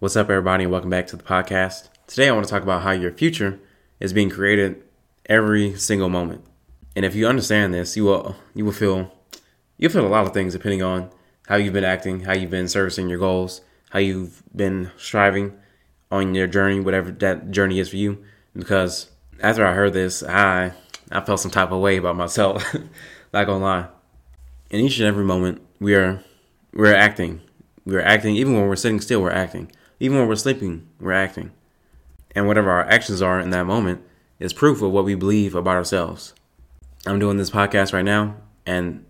What's up, everybody, and welcome back to the podcast. Today, I want to talk about how your future is being created every single moment. And if you understand this, you will you will feel you'll feel a lot of things depending on how you've been acting, how you've been servicing your goals, how you've been striving on your journey, whatever that journey is for you. Because after I heard this, I I felt some type of way about myself. Not gonna lie. In each and every moment, we are we're acting. We're acting even when we're sitting still. We're acting. Even when we're sleeping, we're acting. And whatever our actions are in that moment is proof of what we believe about ourselves. I'm doing this podcast right now, and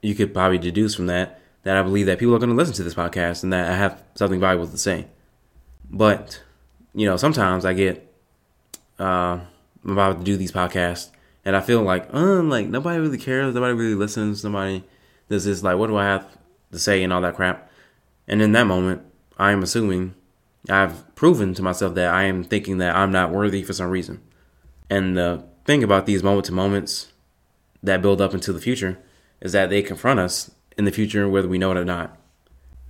you could probably deduce from that that I believe that people are going to listen to this podcast and that I have something valuable to say. But, you know, sometimes I get uh, about to do these podcasts and I feel like, uh, like nobody really cares, nobody really listens, nobody this. Is like, what do I have to say and all that crap? And in that moment, I am assuming I've proven to myself that I am thinking that I'm not worthy for some reason. And the thing about these moment to moments that build up into the future is that they confront us in the future, whether we know it or not.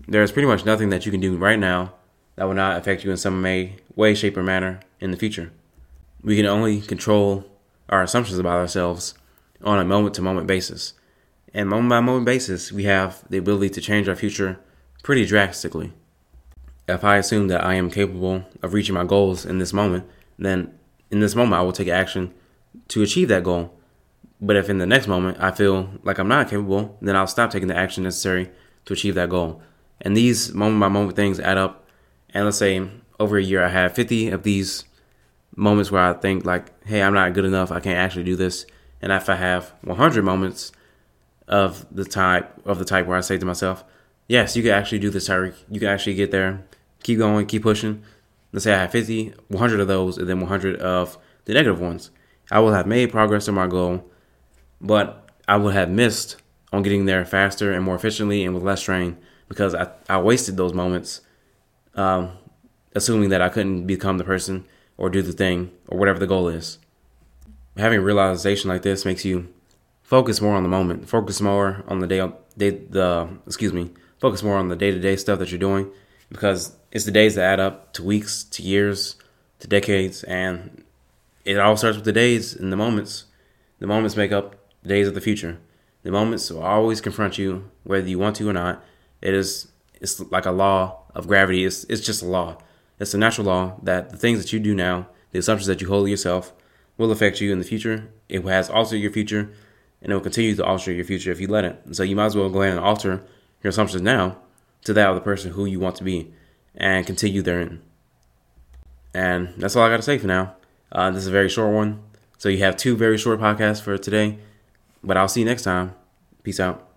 There is pretty much nothing that you can do right now that will not affect you in some way, way, shape, or manner in the future. We can only control our assumptions about ourselves on a moment to moment basis. And moment by moment basis, we have the ability to change our future pretty drastically. If I assume that I am capable of reaching my goals in this moment, then in this moment I will take action to achieve that goal. But if in the next moment I feel like I'm not capable, then I'll stop taking the action necessary to achieve that goal. And these moment by moment things add up. And let's say over a year I have 50 of these moments where I think like, hey, I'm not good enough. I can't actually do this. And if I have 100 moments of the type of the type where I say to myself, yes, you can actually do this, Tyreek. You can actually get there. Keep going, keep pushing. Let's say I have 50, 100 of those, and then 100 of the negative ones. I will have made progress to my goal, but I would have missed on getting there faster and more efficiently and with less strain because I, I wasted those moments um, assuming that I couldn't become the person or do the thing or whatever the goal is. Having a realization like this makes you focus more on the moment, focus more on the day, day the excuse me, focus more on the day to day stuff that you're doing because it's the days that add up to weeks, to years, to decades, and it all starts with the days and the moments. The moments make up the days of the future. The moments will always confront you, whether you want to or not. It is it's like a law of gravity. It's it's just a law. It's a natural law that the things that you do now, the assumptions that you hold yourself, will affect you in the future. It has altered your future, and it will continue to alter your future if you let it. So you might as well go ahead and alter your assumptions now to that of the person who you want to be, and continue therein. And that's all I got to say for now. Uh, this is a very short one, so you have two very short podcasts for today. But I'll see you next time. Peace out.